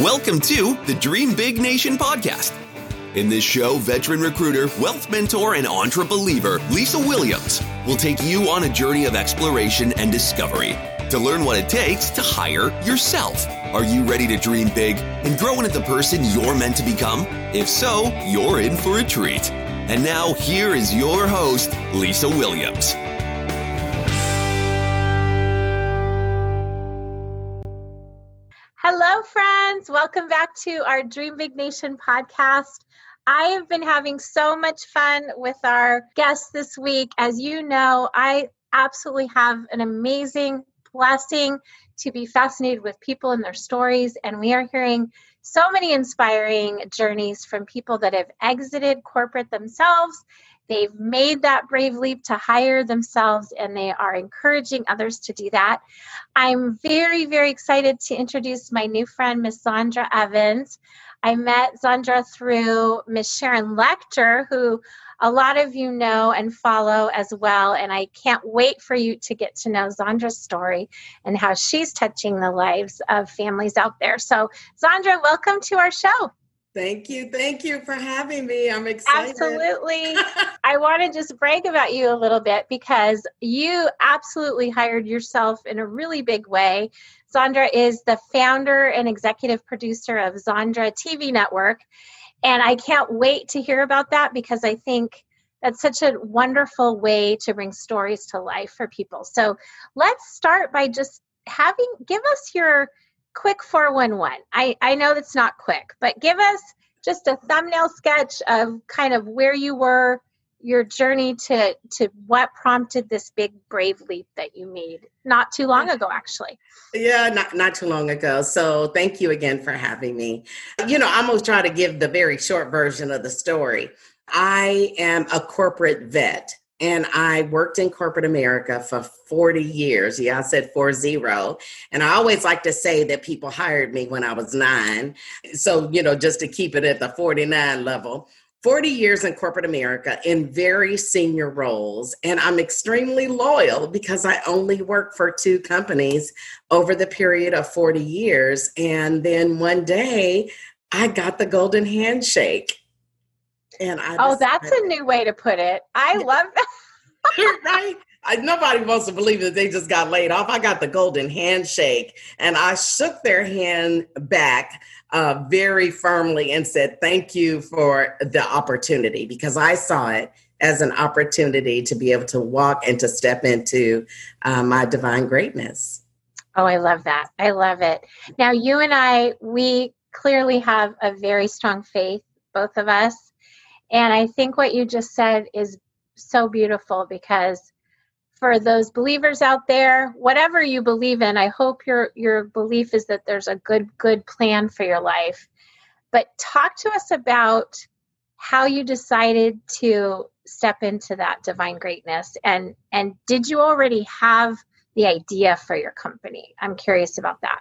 Welcome to the Dream Big Nation podcast. In this show, veteran recruiter, wealth mentor, and entrepreneur Lisa Williams will take you on a journey of exploration and discovery to learn what it takes to hire yourself. Are you ready to dream big and grow into the person you're meant to become? If so, you're in for a treat. And now, here is your host, Lisa Williams. Friends. Welcome back to our Dream Big Nation podcast. I have been having so much fun with our guests this week. As you know, I absolutely have an amazing blessing to be fascinated with people and their stories. And we are hearing so many inspiring journeys from people that have exited corporate themselves They've made that brave leap to hire themselves and they are encouraging others to do that. I'm very, very excited to introduce my new friend, Miss Zandra Evans. I met Zandra through Miss Sharon Lechter, who a lot of you know and follow as well. And I can't wait for you to get to know Zandra's story and how she's touching the lives of families out there. So, Zandra, welcome to our show. Thank you. Thank you for having me. I'm excited. Absolutely. I want to just brag about you a little bit because you absolutely hired yourself in a really big way. Zandra is the founder and executive producer of Zandra TV Network. And I can't wait to hear about that because I think that's such a wonderful way to bring stories to life for people. So let's start by just having, give us your quick 411. I, I know that's not quick, but give us just a thumbnail sketch of kind of where you were, your journey to to what prompted this big brave leap that you made not too long ago actually. Yeah not not too long ago. So thank you again for having me. You know i'm going to try to give the very short version of the story. I am a corporate vet and I worked in corporate America for 40 years. Yeah, I said four zero. And I always like to say that people hired me when I was nine. So, you know, just to keep it at the 49 level. 40 years in corporate America in very senior roles. And I'm extremely loyal because I only worked for two companies over the period of 40 years. And then one day I got the golden handshake. And I oh, that's a new way to put it. I love that. right? I, nobody wants to believe that they just got laid off. I got the golden handshake and I shook their hand back uh, very firmly and said, Thank you for the opportunity because I saw it as an opportunity to be able to walk and to step into uh, my divine greatness. Oh, I love that. I love it. Now, you and I, we clearly have a very strong faith, both of us. And I think what you just said is so beautiful because for those believers out there, whatever you believe in, I hope your your belief is that there's a good good plan for your life. But talk to us about how you decided to step into that divine greatness and and did you already have the idea for your company? I'm curious about that.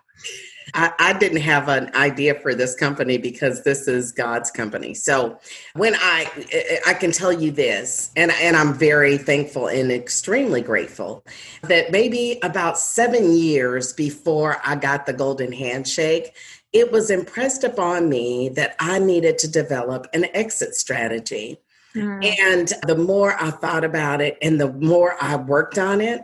I, I, didn't have an idea for this company because this is God's company. So when I I can tell you this, and and I'm very thankful and extremely grateful that maybe about seven years before I got the golden handshake, it was impressed upon me that I needed to develop an exit strategy. Mm. And the more I thought about it and the more I worked on it,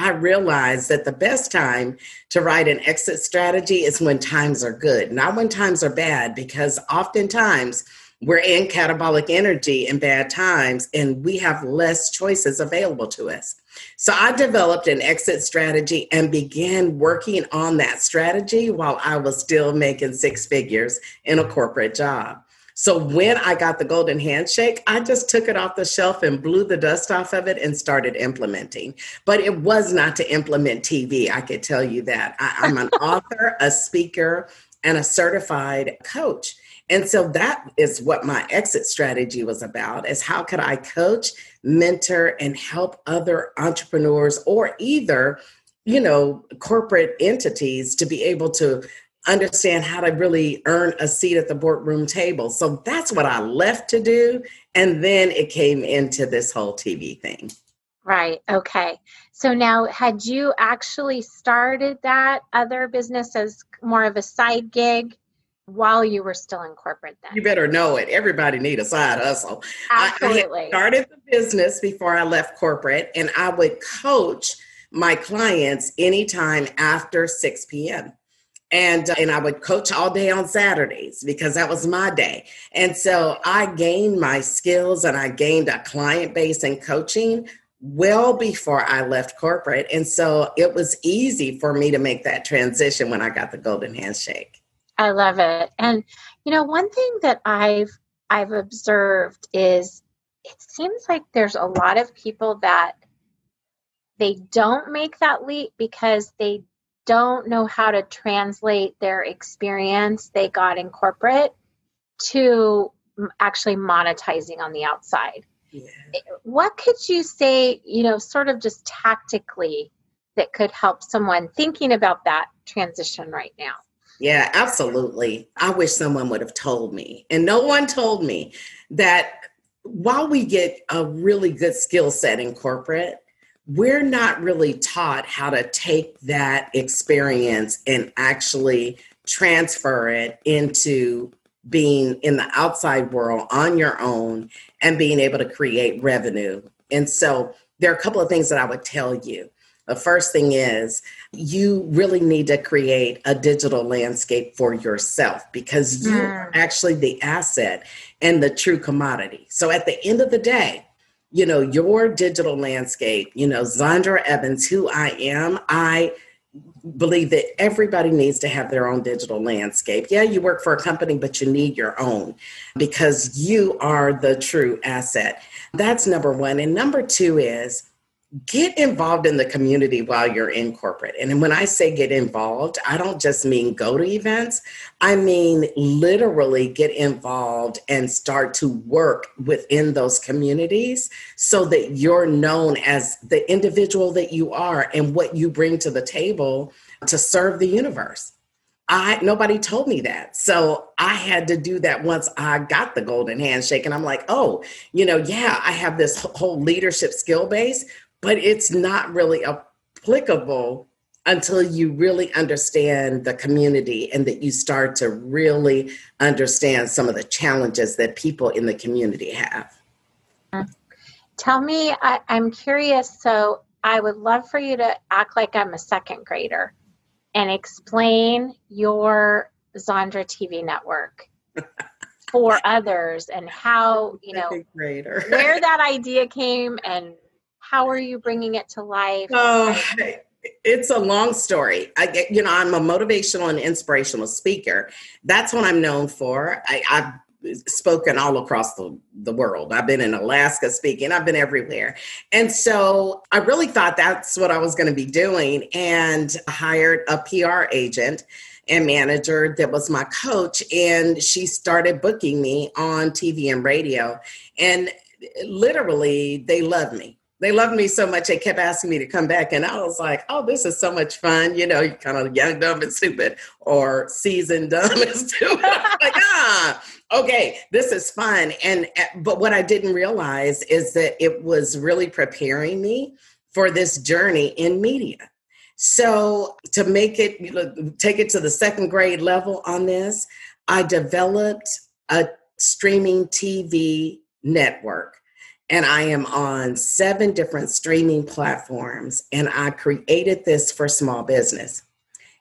I realized that the best time to write an exit strategy is when times are good, not when times are bad, because oftentimes we're in catabolic energy in bad times and we have less choices available to us. So I developed an exit strategy and began working on that strategy while I was still making six figures in a corporate job. So when I got the golden handshake, I just took it off the shelf and blew the dust off of it and started implementing. But it was not to implement TV, I could tell you that. I, am an author, a speaker, and a certified coach. And so that is what my exit strategy was about is how could I coach, mentor and help other entrepreneurs or either you know corporate entities to be able to understand how to really earn a seat at the boardroom table. So that's what I left to do. And then it came into this whole TV thing. Right. Okay. So now, had you actually started that other business as more of a side gig while you were still in corporate then? You better know it. Everybody need a side hustle. Absolutely. I, I started the business before I left corporate and I would coach my clients anytime after 6 p.m. And, uh, and I would coach all day on Saturdays because that was my day. And so I gained my skills and I gained a client base in coaching well before I left corporate. And so it was easy for me to make that transition when I got the golden handshake. I love it. And you know, one thing that I've I've observed is it seems like there's a lot of people that they don't make that leap because they don't know how to translate their experience they got in corporate to actually monetizing on the outside. Yeah. Eh, what could you say, you know, sort of just tactically that could help someone thinking about that transition right now? Yeah, absolutely. I wish someone would have told me. And no one told me that while we get a really good skill set in corporate, we're not really taught how to take that experience and actually transfer it into being in the outside world on your own and being able to create revenue. And so there are a couple of things that I would tell you. The first thing is you really need to create a digital landscape for yourself because you mm. are actually the asset and the true commodity. So at the end of the day, you know, your digital landscape, you know, Zandra Evans, who I am, I believe that everybody needs to have their own digital landscape. Yeah, you work for a company, but you need your own because you are the true asset. That's number one. And number two is get involved in the community while you're in corporate. And when I say get involved, I don't just mean go to events, I mean literally get involved and start to work within those communities so that you're known as the individual that you are and what you bring to the table to serve the universe. I nobody told me that. So I had to do that once I got the golden handshake and I'm like, "Oh, you know, yeah, I have this whole leadership skill base, but it's not really applicable until you really understand the community and that you start to really understand some of the challenges that people in the community have. Tell me, I, am curious. So, I would love for you to act like I'm a second grader and explain your Zandra TV network for others and how, you know, where that idea came and how are you bringing it to life? Oh, it's a long story. I get, you know, I'm a motivational and inspirational speaker. That's what I'm known for. I, have spoken all across the, the world. I've been in Alaska speaking, I've been everywhere. And so I really thought that's what I was going to be doing and hired a PR agent and manager that was my coach. And she started booking me on TV and radio. And literally, they love me they loved me so much they kept asking me to come back and i was like oh this is so much fun you know you kind of young dumb and stupid or seasoned dumb and stupid. Like ah okay this is fun and eh, but what i didn't realize is that it was really preparing me for this journey in media. So to make it take it to the second grade level on this i developed a streaming tv network and I am on seven different streaming platforms. And I created this for small business.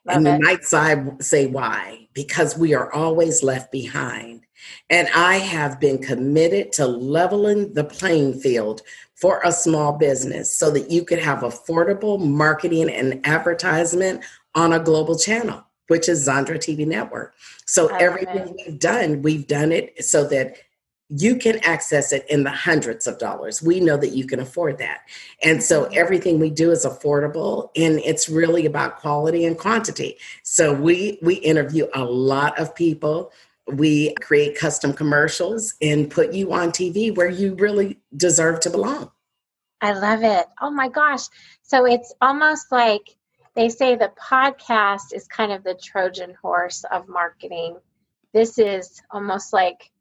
Love and it. you might say why? Because we are always left behind. And I have been committed to leveling the playing field for a small business so that you could have affordable marketing and advertisement on a global channel, which is Zandra TV Network. So everything we've done, we've done it so that you can access it in the hundreds of dollars. We know that you can afford that. And so mm-hmm. everything we do is affordable and it's really about quality and quantity. So we we interview a lot of people. We create custom commercials and put you on TV where you really deserve to belong. I love it. Oh my gosh. So it's almost like they say the podcast is kind of the Trojan horse of marketing. This is almost like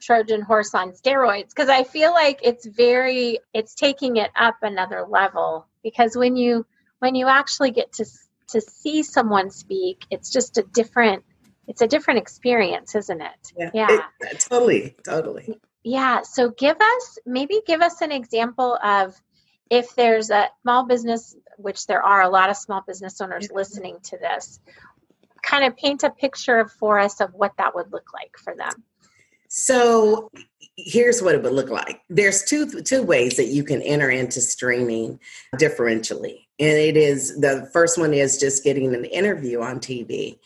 Trojan horse on steroids because I feel like it's very it's taking it up another level because when you when you actually get to to see someone speak, it's just a different it's a different experience, isn't it? Yeah. yeah. It, totally, totally. Yeah. So give us maybe give us an example of if there's a small business, which there are a lot of small business owners listening to this, kind of paint a picture for us of what that would look like for them. So here's what it would look like. There's two two ways that you can enter into streaming differentially. And it is the first one is just getting an interview on TV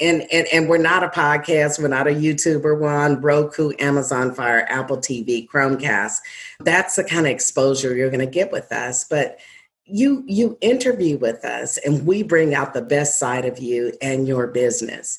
and, and and we're not a podcast we're not a youtuber we're on roku amazon fire apple tv chromecast that's the kind of exposure you're going to get with us but you you interview with us and we bring out the best side of you and your business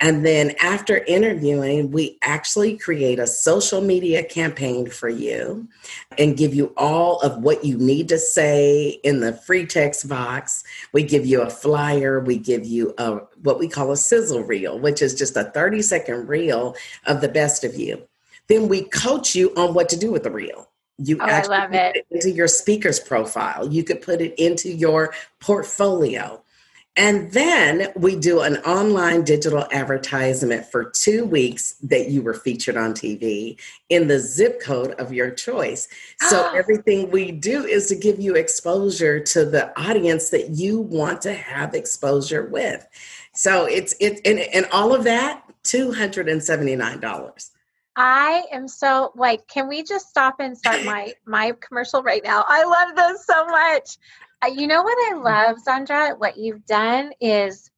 and then after interviewing, we actually create a social media campaign for you and give you all of what you need to say in the free text box. We give you a flyer, we give you a what we call a sizzle reel, which is just a 30 second reel of the best of you. Then we coach you on what to do with the reel. You oh, actually I love it. it into your speaker's profile. You could put it into your portfolio and then we do an online digital advertisement for two weeks that you were featured on TV in the zip code of your choice. So everything we do is to give you exposure to the audience that you want to have exposure with. So it's it and, and all of that, $279. I am so like, can we just stop and start my my commercial right now? I love this so much. You know what I mm-hmm. love, Zandra? What you've done is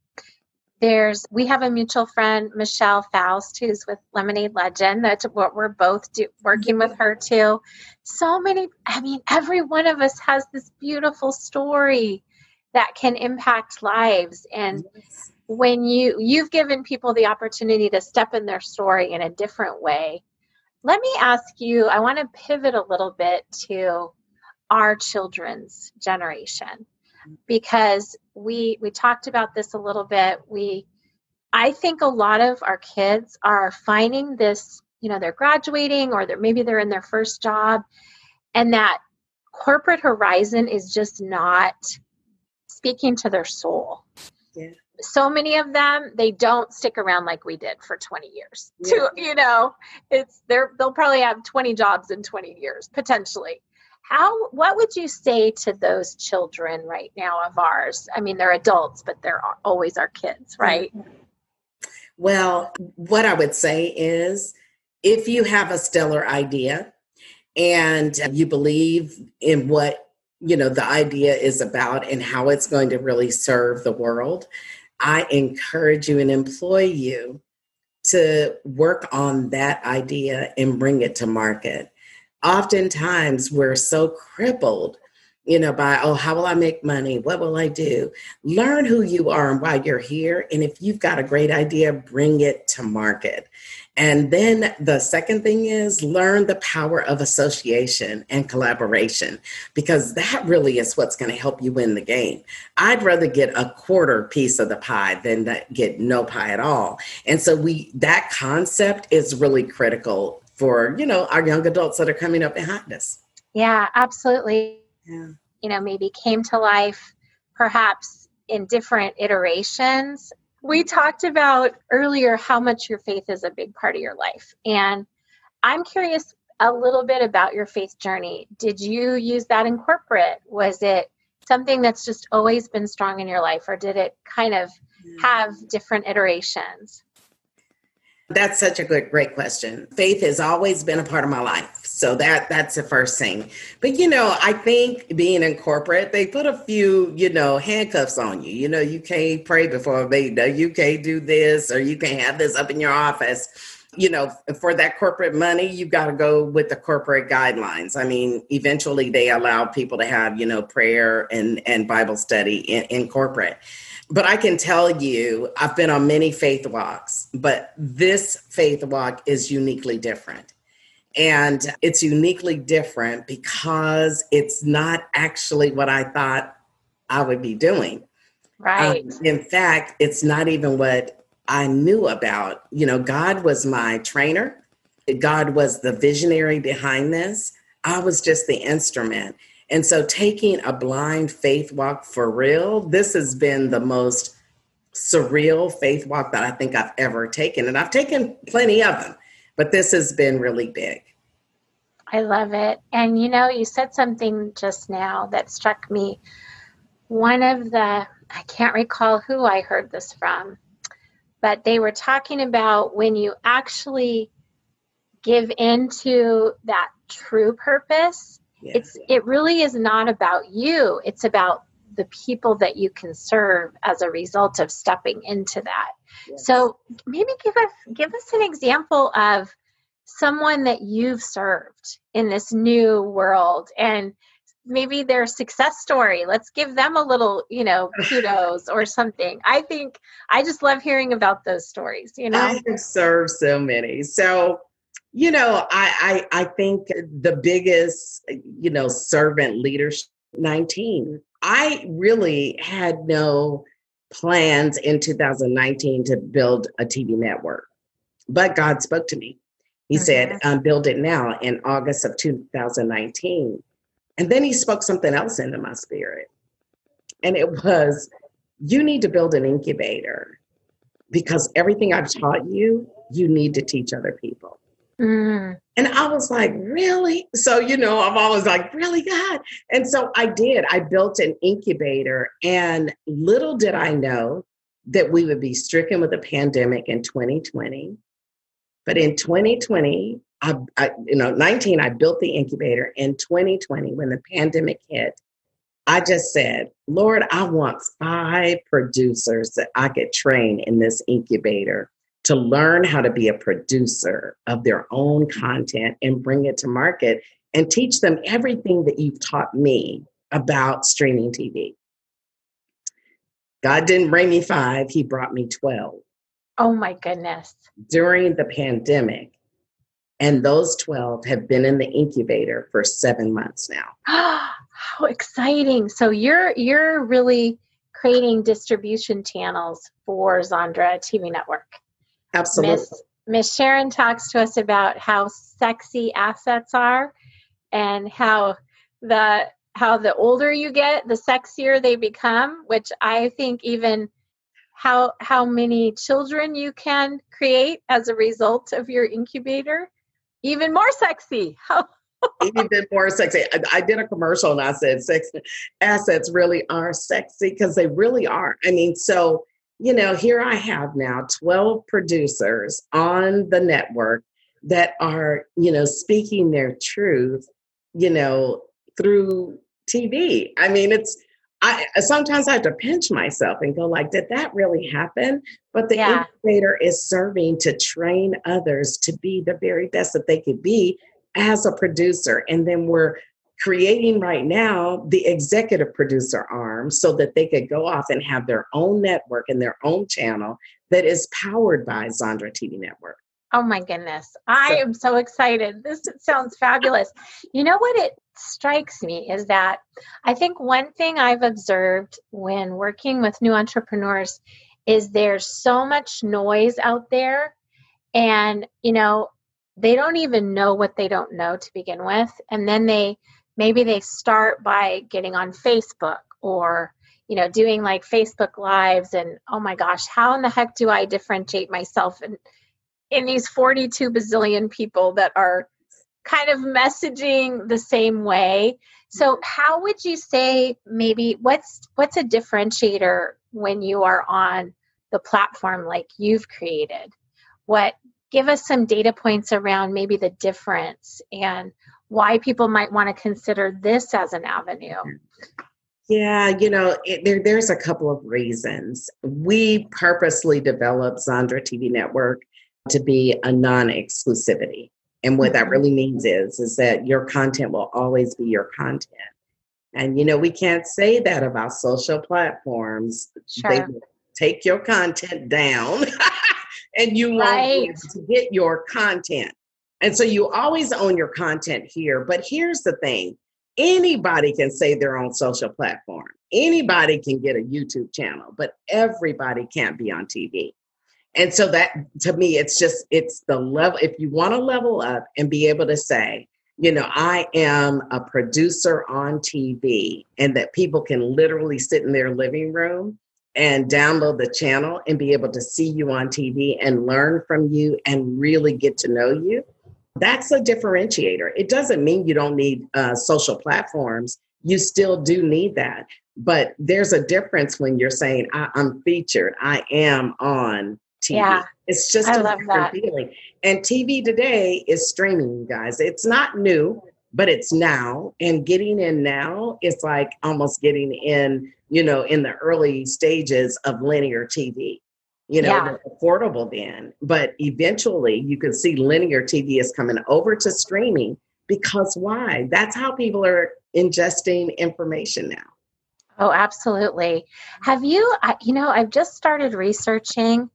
there's we have a mutual friend, Michelle Faust, who's with Lemonade Legend. That's what we're both do, working with mm-hmm. her too. So many, I mean, every one of us has this beautiful story that can impact lives. And yes. when you you've given people the opportunity to step in their story in a different way, let me ask you, I want to pivot a little bit to our children's generation. Because we we talked about this a little bit. We i think a lot of our kids are finding this you know they're graduating or they're maybe they're in their first job and that corporate horizon is just not speaking to their soul. Yeah. so many of them they don't stick around like we did for 20 years. Yeah. to you know it's they're they'll probably have 20 jobs in 20 years potentially how what would you say to those children right now of ours? I mean they're adults but they're always our kids mm-hmm. right? Well what i would say is if you have a stellar idea and you believe in what you know the idea is about and how it's going to really serve the world i encourage you and employ you to work on that idea and bring it to market oftentimes we're so crippled you know by oh how will i make money what will i do learn who you are and why you're here and if you've got a great idea bring it to market and then the second thing is learn the power of association and collaboration because that really is what's going to help you win the game. I'd rather get a quarter piece of the pie than get no pie at all. And so we that concept is really critical for you know our young adults that are coming up behind us. Yeah absolutely. Yeah. you know maybe came to life perhaps in different iterations. We talked about earlier how much your faith is a big part of your life and i'm curious a little bit about your faith journey. Did you use that in corporate? Was it something that's just always been strong in your life or did it kind of have different iterations that's such a good, great question. Faith has always been a part of my life. So that that's the first thing. But you know, I think being in corporate, they put a few, you know, handcuffs on you. You know, you can't pray before a meeting. You can't do this, or you can't have this up in your office. You know, for that corporate money, you've got to go with the corporate guidelines. I mean, eventually they allow people to have, you know, prayer and and Bible study in, in corporate but I can tell you, I've been on many faith walks, but this faith walk is uniquely different. And it's uniquely different because it's not actually what I thought I would be doing. Right. Um, in fact, it's not even what I knew about. You know, God was my trainer, God was the visionary behind this. I was just the instrument. And so taking a blind faith walk for real, this has been the most surreal faith walk that I think I've ever taken. And I've taken plenty of them, but this has been really big. I love it. And you know, you said something just now that struck me. One of the, I can't recall who I heard this from, but they were talking about when you actually give into that true purpose, yes. it's it really is not about you. It's about the people that you can serve as a result of stepping into that. Yes. So maybe give us give us an example of someone that you've served in this new world and maybe their success story. Let's give them a little you know kudos or something. I think i just love hearing about those stories you know? I have served so many. So you know i i, I think the biggest you know servant leadership 19 i really had no plans in 2019 to build a tv network but god spoke to me. He mm-hmm. said, um, build it now in August of 2019. And then he spoke something else into my spirit. And it was, you need to build an incubator because everything I've taught you, you need to teach other people. Mm. And I was like, really? So, you know, I'm always like, really, God? And so I did. I built an incubator, and little did I know that we would be stricken with a pandemic in 2020 but in 2020, I, I, you know, 19, I built the incubator. In 2020, when the pandemic hit, I just said, Lord, I want five producers that I could train in this incubator to learn how to be a producer of their own content and bring it to market and teach them everything that you've taught me about streaming TV. God didn't bring me five, He brought me 12. Oh my goodness. During the pandemic. And those 12 have been in the incubator for seven months now. How exciting. So you're you're really creating distribution channels for Zondra TV network. Absolutely. Miss, Miss Sharon talks to us about how sexy assets are and how the how the older you get, the sexier they become, which I think even how how many children you can create as a result of your incubator even more sexy. Even more sexy. I, I, did a commercial and i said sex assets really are sexy because they really are. I mean so you know here i have now 12 producers on the network that are you know speaking their truth you know through tv i mean it's I sometimes I have to pinch myself and go like, did that really happen? But the yeah. incubator is serving to train others to be the very best that they could be as a producer. And then we're creating right now the executive producer arm so that they could go off and have their own network and their own channel that is powered by Zondra TV Network. Oh my goodness. I so, am so excited. This sounds fabulous. You know what it strikes me is that I think one thing I've observed when working with new entrepreneurs is there's so much noise out there and you know they don't even know what they don't know to begin with. And then they maybe they start by getting on Facebook or you know doing like Facebook lives and oh my gosh how in the heck do I differentiate myself in in these 42 bazillion people that are kind of messaging the same way. So how would you say maybe what's what's a differentiator when you are on the platform like you've created? What give us some data points around maybe the difference and why people might want to consider this as an avenue. Yeah, you know, it, there, there's a couple of reasons. We purposely developed Zondra TV Network to be a non exclusivity. And what that mm-hmm. really means is, is that your content will always be your content. And you know, we can't say that about social platforms. Sure. They take your content down and you right. won't to get your content. And so you always own your content here. But here's the thing anybody can say their own social platform, anybody can get a YouTube channel, but everybody can't be on TV and so that to me it's just it's the level if you want to level up and be able to say you know i am a producer on tv and that people can literally sit in their living room and download the channel and be able to see you on TV and learn from you and really get to know you, that's a differentiator. It doesn't mean you don't need uh, social platforms. You still do need that. But there's a difference when you're saying, I- am featured, I am on TV. Yeah, it's just I a different that. feeling. And TV today is streaming, guys. It's not new, but it's now. And getting in now is like almost getting in, you know, in the early stages of linear TV. You know, yeah. affordable then. But eventually you can see linear TV is coming over to streaming because why? That's how people are ingesting information now. Oh, absolutely. Have you, you know, I've just started researching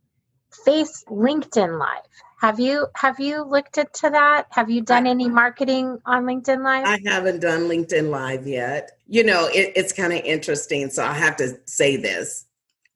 Face LinkedIn Live. Have you have you looked into that? Have you done any marketing on LinkedIn Live? I haven't done LinkedIn Live yet. You know, it, it's kind of interesting. So I have to say this: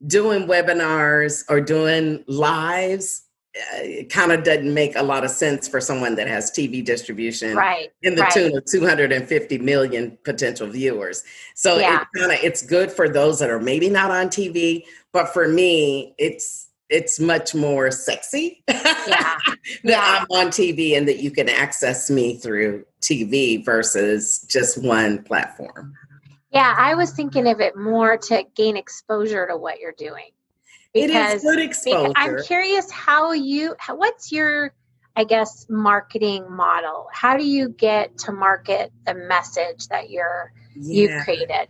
doing webinars or doing lives uh, kind of doesn't make a lot of sense for someone that has TV distribution right, in the right. tune of 250 million potential viewers. So yeah. it kind of it's good for those that are maybe not on TV, but for me, it's it's much more sexy yeah. that yeah. I'm on TV and that you can access me through TV versus just one platform. Yeah, I was thinking of it more to gain exposure to what you're doing. Because, it is good exposure. I'm curious how you, what's your, I guess, marketing model? How do you get to market the message that you're yeah. you've created?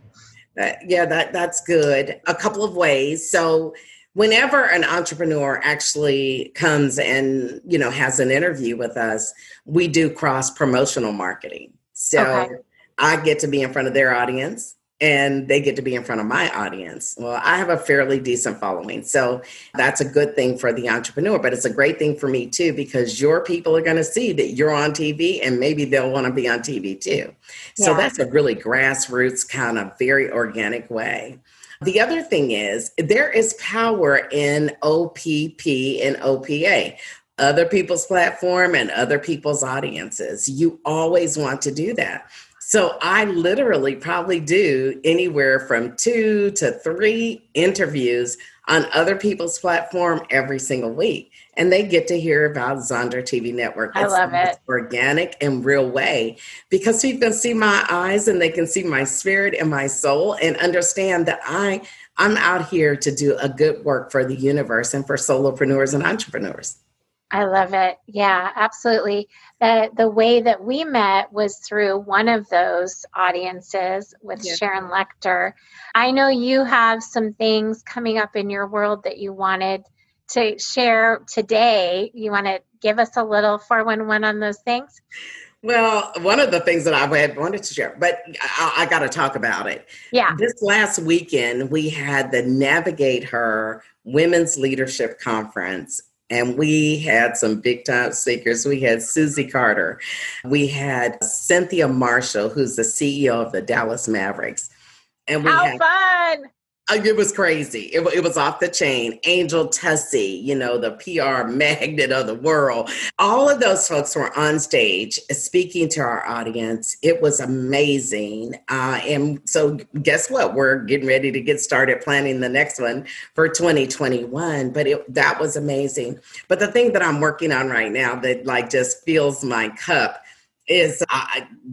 That, yeah, that that's good. A couple of ways. So whenever an entrepreneur actually comes and you know has an interview with us we do cross promotional marketing so okay. i get to be in front of their audience and they get to be in front of my audience well i have a fairly decent following so that's a good thing for the entrepreneur but it's a great thing for me too because your people are going to see that you're on tv and maybe they'll want to be on tv too yeah. so that's a really grassroots kind of very organic way the uh-huh. other thing is, there is power in OPP and OPA, other people's platform and other people's audiences. You always want to do that. So I literally probably do anywhere from two to three interviews on other people's platform every single week and they get to hear about Zondra TV Network. I love it. Organic and real way because people can see my eyes and they can see my spirit and my soul and understand that I I'm out here to do a good work for the universe and for solopreneurs and entrepreneurs. I love it. Yeah, absolutely. The the way that we met was through one of those audiences with yeah. Sharon Lechter. I know you have some things coming up in your world that you wanted to share today. You want to give us a little 411 on those things? Well, one of the things that I had wanted to share, but I, I got to talk about it. Yeah. This last weekend, we had the Navigate Her Women's Leadership Conference and we had some big time speakers. We had Susie Carter, we had Cynthia Marshall, who's the CEO of the Dallas Mavericks, and we How had, fun! Uh, it was crazy. It, it, was off the chain. Angel Tuccy, you know, the PR magnet of the world. All of those folks were on stage speaking to our audience. It was amazing. Uh, and so, guess what? We're getting ready to get started planning the next one for 2021. But it, that was amazing. But the thing that I'm working on right now that like just fills my cup is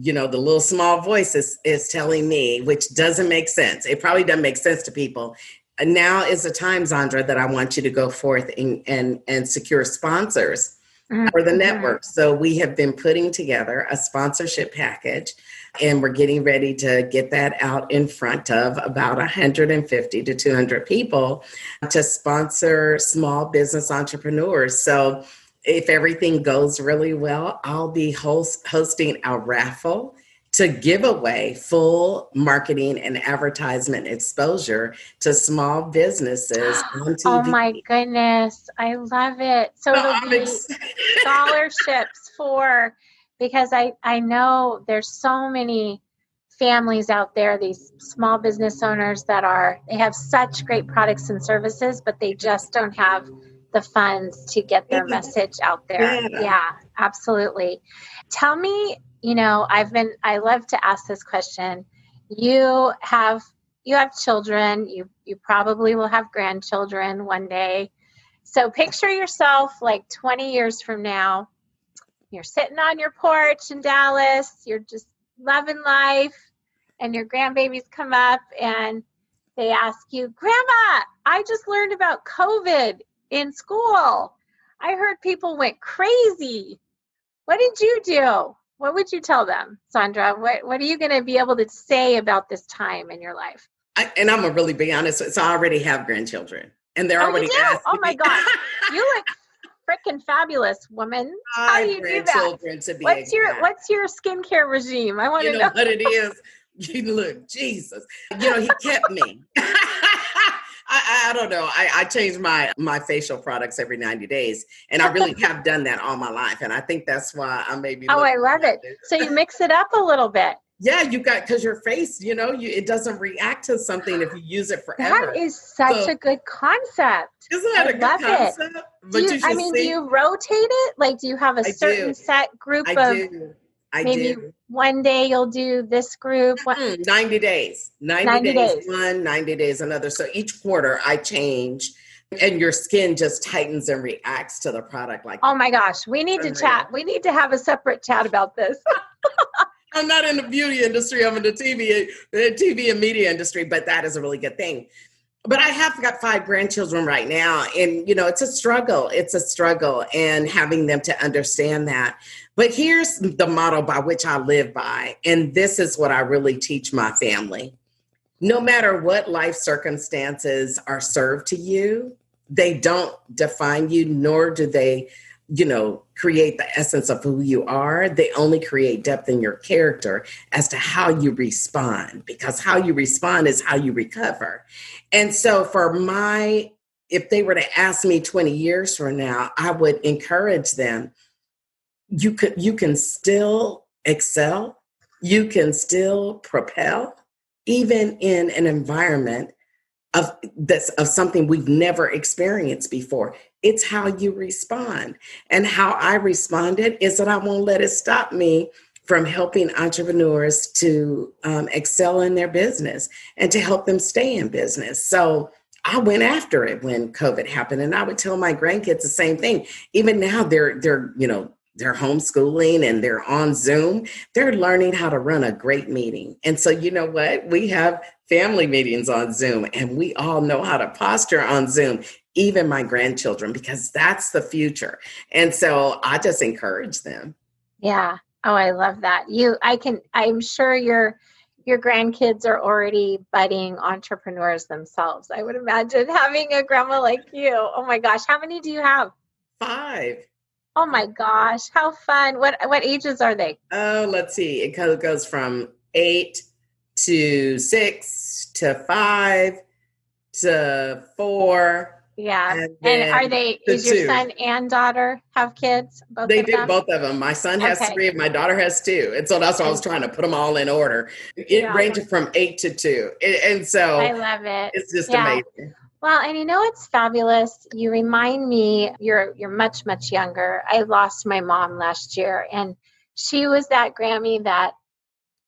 you know the little small voice is, is telling me which doesn't make sense. It probably doesn't make sense to people. And now is the time zandra that i want you to go forth and and, and secure sponsors mm-hmm. for the network. So we have been putting together a sponsorship package and we're getting ready to get that out in front of about 150 to 200 people to sponsor small business entrepreneurs. So if everything goes really well, I'll be host, hosting a raffle to give away full marketing and advertisement exposure to small businesses on TV. Oh my goodness, I love it. So be scholarships for because I I know there's so many families out there these small business owners that are they have such great products and services but they just don't have the funds to get their message out there. Yeah. yeah, absolutely. Tell me, you know, I've been, I love to ask this question. You have you have children, you you probably will have grandchildren one day. So picture yourself like 20 years from now. You're sitting on your porch in Dallas, you're just loving life, and your grandbabies come up and they ask you, Grandma, I just learned about COVID in school. I heard people went crazy. What did you do? What would you tell them, Sandra? What What are you going to be able to say about this time in your life? I, and I'm gonna really be honest. So I already have grandchildren, and they're Oh, already you do? asking Oh my God, you look freaking fabulous, woman. How do you do that? grandchildren to be What's your. What's your skincare regime? I want you to know know. what it is. You look, Jesus. You know, he kept me. I, I don't know. I, I change my my facial products every 90 days. And I really have done that all my life. And I think that's why I maybe Oh, I love it. So you mix it up a little bit. Yeah, you got because your face, you know, you it doesn't react to something if you use it forever. That is such So- a good concept. Isn't that I a good love it. concept? But Do you, you I mean, see. do you rotate it? Like, do you have a I certain do. set group I of do. I maybe do. one day you'll do this group? One, Mm, 90 days. 90, 90 days, days. one, 90 days another. So each quarter I change and your skin just tightens and reacts to the product like oh my gosh, we need to chat. We need to have a separate chat about this. I'm not in the beauty industry, I'm in the TV the TV and media industry, but that is a really good thing. But I have got five grandchildren right now and you know, it's a struggle. It's a struggle and having them to understand that. But here's the model by which I live by and this is what I really teach my family. no matter what life circumstances are served to you, they don't define you, nor do they, you know, create the essence of who you are. They only create depth in your character as to how you respond, because how you respond is how you recover. And so, for my, if they were to ask me 20 years from now, I would encourage them. You could, you can still excel. You can still propel even in an environment of that's of something we've never experienced before it's how you respond and how i responded is that i won't let it stop me from helping entrepreneurs to um, excel in their business and to help them stay in business so i went after it when covid happened and i would tell my grandkids the same thing even now they're they're you know they're homeschooling and they're on Zoom. They're learning how to run a great meeting. And so, you know what? We have family meetings on Zoom and we all know how to posture on Zoom, even my grandchildren, because that's the future. And so I just encourage them. Yeah. Oh, I love that. You, I can, I'm sure your, your grandkids are already budding entrepreneurs themselves. I would imagine having a grandma like you. Oh my gosh. How many do you have? Five. Oh my gosh. How fun. What, what ages are they? Oh, let's see. It goes from eight to six to five to four. Yeah. And, And are they, the is your two. son and daughter have kids? Both They do them? both of them. My son has Okay. three, my daughter has two, and so that's why I was trying to put them all in order. It Yeah. ranges from eight to two, and, and so I love it. it's just Yeah. amazing. Well, and you know it's fabulous. You remind me you're you're much much younger. I lost my mom last year and she was that Grammy that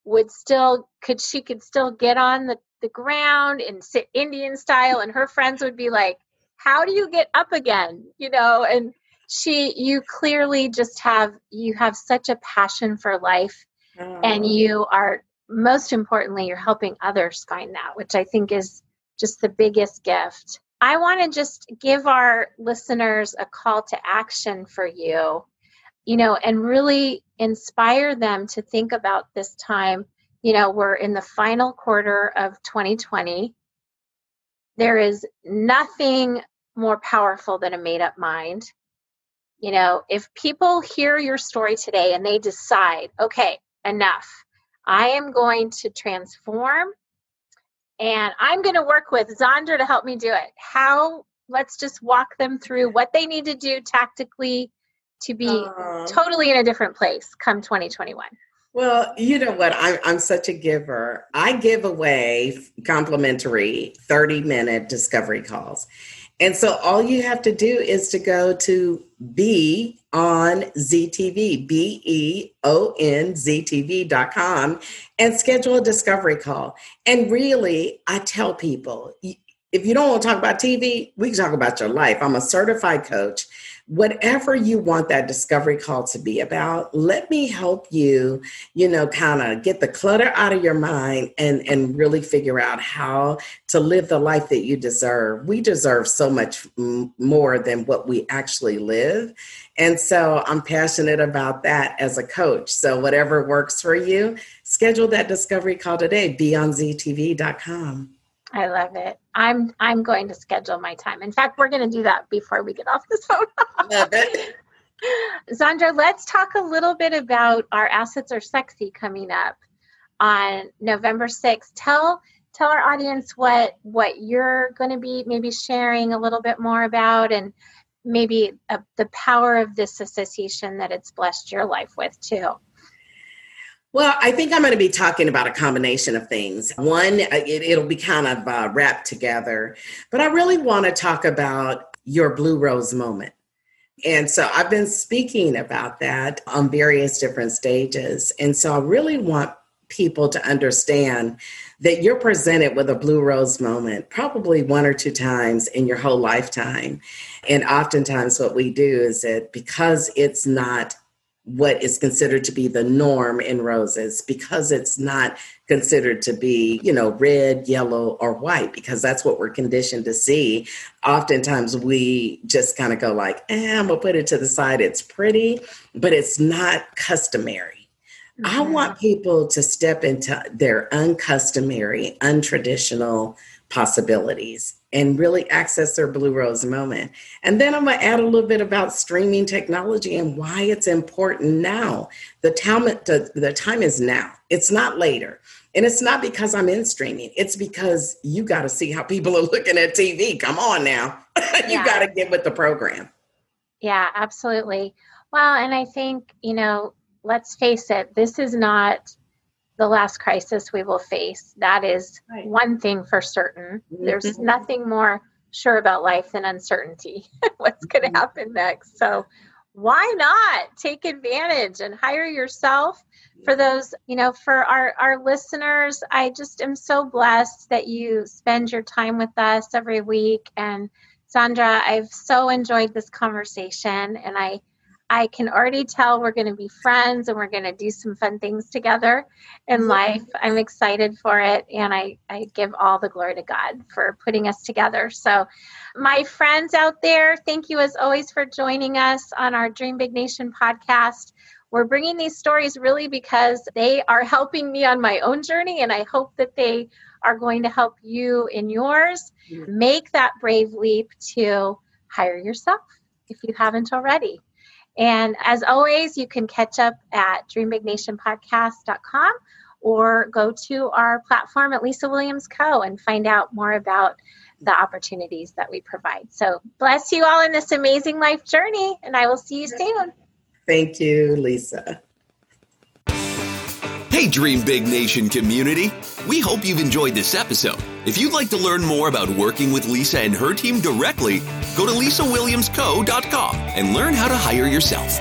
would still could she could still get on the the ground and sit Indian style and her friends would be like, "How do you get up again?" you know, and she you clearly just have you have such a passion for life and Oh, you are most importantly you're helping others find that which i think is just the biggest gift. I want to just give our listeners a call to action for you you know and really inspire them to think about this time. You know we're in the final quarter of 2020 there is nothing more powerful than a made up mind you know if people hear your story today and they decide okay enough I am going to transform and I'm going to work with Zandra to help me do it. How, let's just walk them through what they need to do tactically to be Um, totally in a different place come 2021. Well, you know what? I'm I'm such a giver. I give away complimentary 30 minute discovery calls. And so all you have to do is to go to be on ZTV, B E O N V.com, and schedule a discovery call. And really, I tell people if you don't want to talk about TV, we can talk about your life. I'm a certified coach whatever you want that discovery call to be about let me help you you know kind of get the clutter out of your mind and and really figure out how to live the life that you deserve. We deserve so much m- more than what we actually live. And so i'm passionate about that as a coach. So whatever works for you schedule that discovery call today. Be on ztv.com I love it. I'm I'm going to schedule my time. In fact, we're going to do that before we get off this phone. love it. Zandra, let's talk a little bit about our assets are sexy coming up on November 6th. Tell tell our audience what what you're going to be maybe sharing a little bit more about and maybe uh, the power of this association that it's blessed your life with too. Well, I think I'm going to be talking about a combination of things. One, uh, it, will be kind of uh, wrapped together, but I really want to talk about your Blue Rose moment. And so I've been speaking about that on various different stages. And so I really want people to understand that you're presented with a blue rose moment probably one or two times in your whole lifetime. And oftentimes, what we do is that because it's not what is considered to be the norm in roses because it's not considered to be, you know, red, yellow, or white, because that's what we're conditioned to see. Oftentimes we just kind of go like, eh, I'm gonna put it to the side. It's pretty, but it's not customary. Mm-hmm. I want people to step into their uncustomary, untraditional possibilities and really access their blue rose moment. And then I'm going to add a little bit about streaming technology and why it's important now. The time, the, the time is now. It's not later. And it's not because I'm in streaming. It's because you got to see how people are looking at TV. Come on now. you yeah. got to get with the program. Yeah, absolutely. Well, and I think, you know, let's face it, this is not the last crisis we will face. That is right. one thing for certain. Mm-hmm. There's nothing more sure about life than uncertainty. What's going to mm-hmm. happen next? So, why not take advantage and hire yourself? For those, you know, for our, our listeners, I just am so blessed that you spend your time with us every week. And Zandra I've so enjoyed this conversation and I I can already tell we're going to be friends and we're going to do some fun things together in mm-hmm. life. I'm excited for it. And I, I give all the glory to God for putting us together. So, my friends out there, thank you as always for joining us on our Dream Big Nation podcast. We're bringing these stories really because they are helping me on my own journey, and I hope that they are going to help you in yours. Mm-hmm. Make that brave leap to hire yourself if you haven't already. And as always, you can catch up at dreambignationpodcast.com or go to our platform at Lisa Williams Co. and find out more about the opportunities that we provide. So, bless you all in this amazing life journey, and I will see you soon. Thank you, Lisa. Hey, Dream Big Nation community. We hope you've enjoyed this episode. If you'd like to learn more about working with Lisa and her team directly, go to lisawilliamsco.com and learn how to hire yourself.